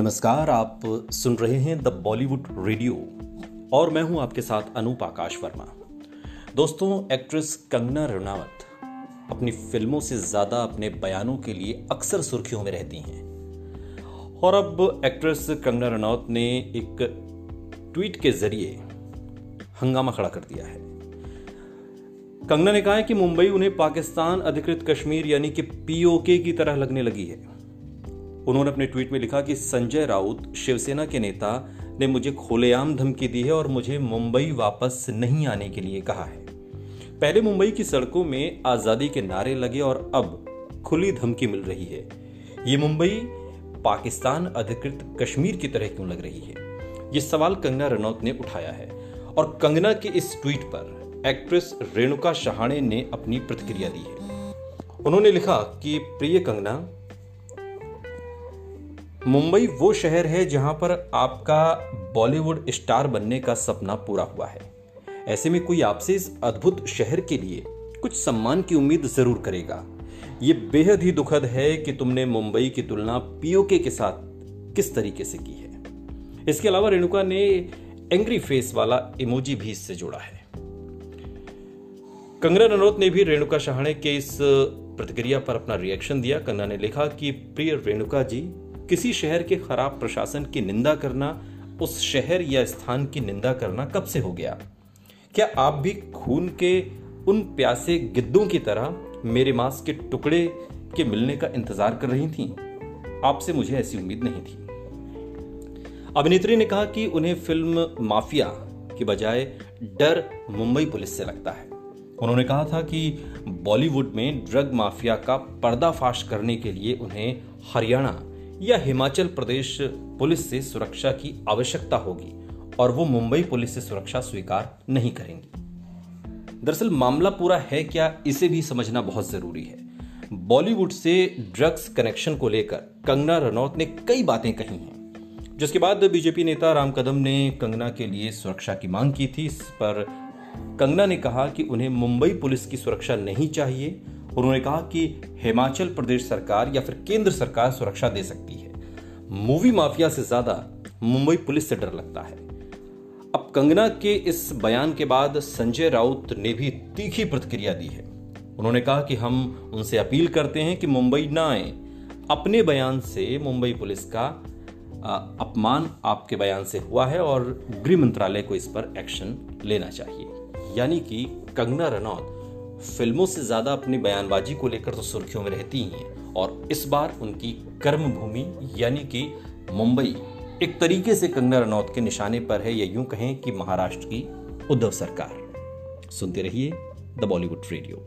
नमस्कार, आप सुन रहे हैं द बॉलीवुड रेडियो और मैं हूँ आपके साथ अनूप आकाश वर्मा। दोस्तों, एक्ट्रेस कंगना रनावत अपनी फ़िल्मों से ज़्यादा अपने बयानों के लिए अक्सर सुर्खियों में रहती हैं। और अब एक्ट्रेस कंगना रनावत ने एक ट्वीट के ज़रिए हंगामा खड़ा कर दिया है। कंगना ने कहा है कि मुंबई उन्हें पाकिस्तान, अधिकृत कश्मीर यानी कि पीओके की तरह लगने लगी है। उन्होंने अपने ट्वीट में लिखा कि संजय राउत, शिवसेना के नेता, ने मुझे खुलेआम धमकी दी है और मुझे मुंबई वापस नहीं आने के लिए कहा है। पहले मुंबई की सड़कों में आज़ादी के नारे लगे और अब खुली धमकी मिल रही है। ये मुंबई पाकिस्तान अधिकृत कश्मीर की तरह क्यों लग रही है? ये सवाल कंगना रनौत ने उठाया है और कंगना के इस ट्वीट पर एक्ट्रेस रेणुका शहाणे ने अपनी प्रतिक्रिया दी है। उन्होंने लिखा कि, प्रिय कंगना मुंबई वो शहर है जहाँ पर आपका बॉलीवुड स्टार बनने का सपना पूरा हुआ है। ऐसे में कोई आपसे इस अद्भुत शहर के लिए कुछ सम्मान की उम्मीद ज़रूर करेगा। ये बेहद ही दुखद है कि तुमने मुंबई की तुलना पीओके के साथ किस तरीके से की है। इसके अलावा रेणुका ने एंग्री फेस वाला इमोजी भी इससे जोड़ा है। कंगना रनौत ने भी रेणुका शहाणे के इस प्रतिक्रिया पर अपना रिएक्शन दिया। कंगना ने लिखा कि, प्रिय रेणुका जी किसी शहर के खराब प्रशासन की निंदा करना, उस शहर या स्थान की निंदा करना कब से हो गया? क्या आप भी खून के उन प्यासे गिद्दों की तरह मेरे मांस के टुकड़े के मिलने का इंतज़ार कर रही थीं? आपसे मुझे ऐसी उम्मीद नहीं थी। अभिनेत्री ने कहा कि उन्हें फ़िल्म माफिया के बजाय डर मुंबई पुलिस से लगता है। उन्होंने कहा था कि बॉलीवुड में ड्रग माफिया का पर्दाफाश करने के लिए उन्हें हरियाणा या हिमाचल प्रदेश पुलिस से सुरक्षा की आवश्यकता होगी और वो मुंबई पुलिस से सुरक्षा स्वीकार नहीं करेंगी। दरअसल मामला पूरा है क्या, इसे भी समझना बहुत ज़रूरी है। बॉलीवुड से ड्रग्स कनेक्शन को लेकर कंगना रनौत ने कई बातें कही हैं, जिसके बाद बीजेपी नेता राम कदम ने कंगना के लिए सुरक्षा की मांग की थी। इस पर कंगना ने कहा कि उन्हें मुंबई पुलिस की सुरक्षा नहीं चाहिए उन्होंने कहा कि हिमाचल प्रदेश सरकार या फिर केंद्र सरकार सुरक्षा दे सकती है। मूवी माफिया से ज़्यादा मुंबई पुलिस से डर लगता है। अब कंगना के इस बयान के बाद संजय राउत ने भी तीखी प्रतिक्रिया दी है। उन्होंने कहा कि हम उनसे अपील करते हैं कि मुंबई ना आए। अपने बयान से मुंबई पुलिस का अपमान आपके बयान से हुआ है और गृह मंत्रालय को इस पर एक्शन लेना चाहिए। यानी कि कंगना रनौत फ़िल्मों से ज़्यादा अपनी बयानबाजी को लेकर तो सुर्खियों में रहती ही हैं। और इस बार उनकी कर्म भूमि यानी कि मुंबई, एक तरीके से कंगना रनौत के निशाने पर है, या यूँ कहें कि महाराष्ट्र की उद्धव सरकार। सुनते रहिए द बॉलीवुड रेडियो।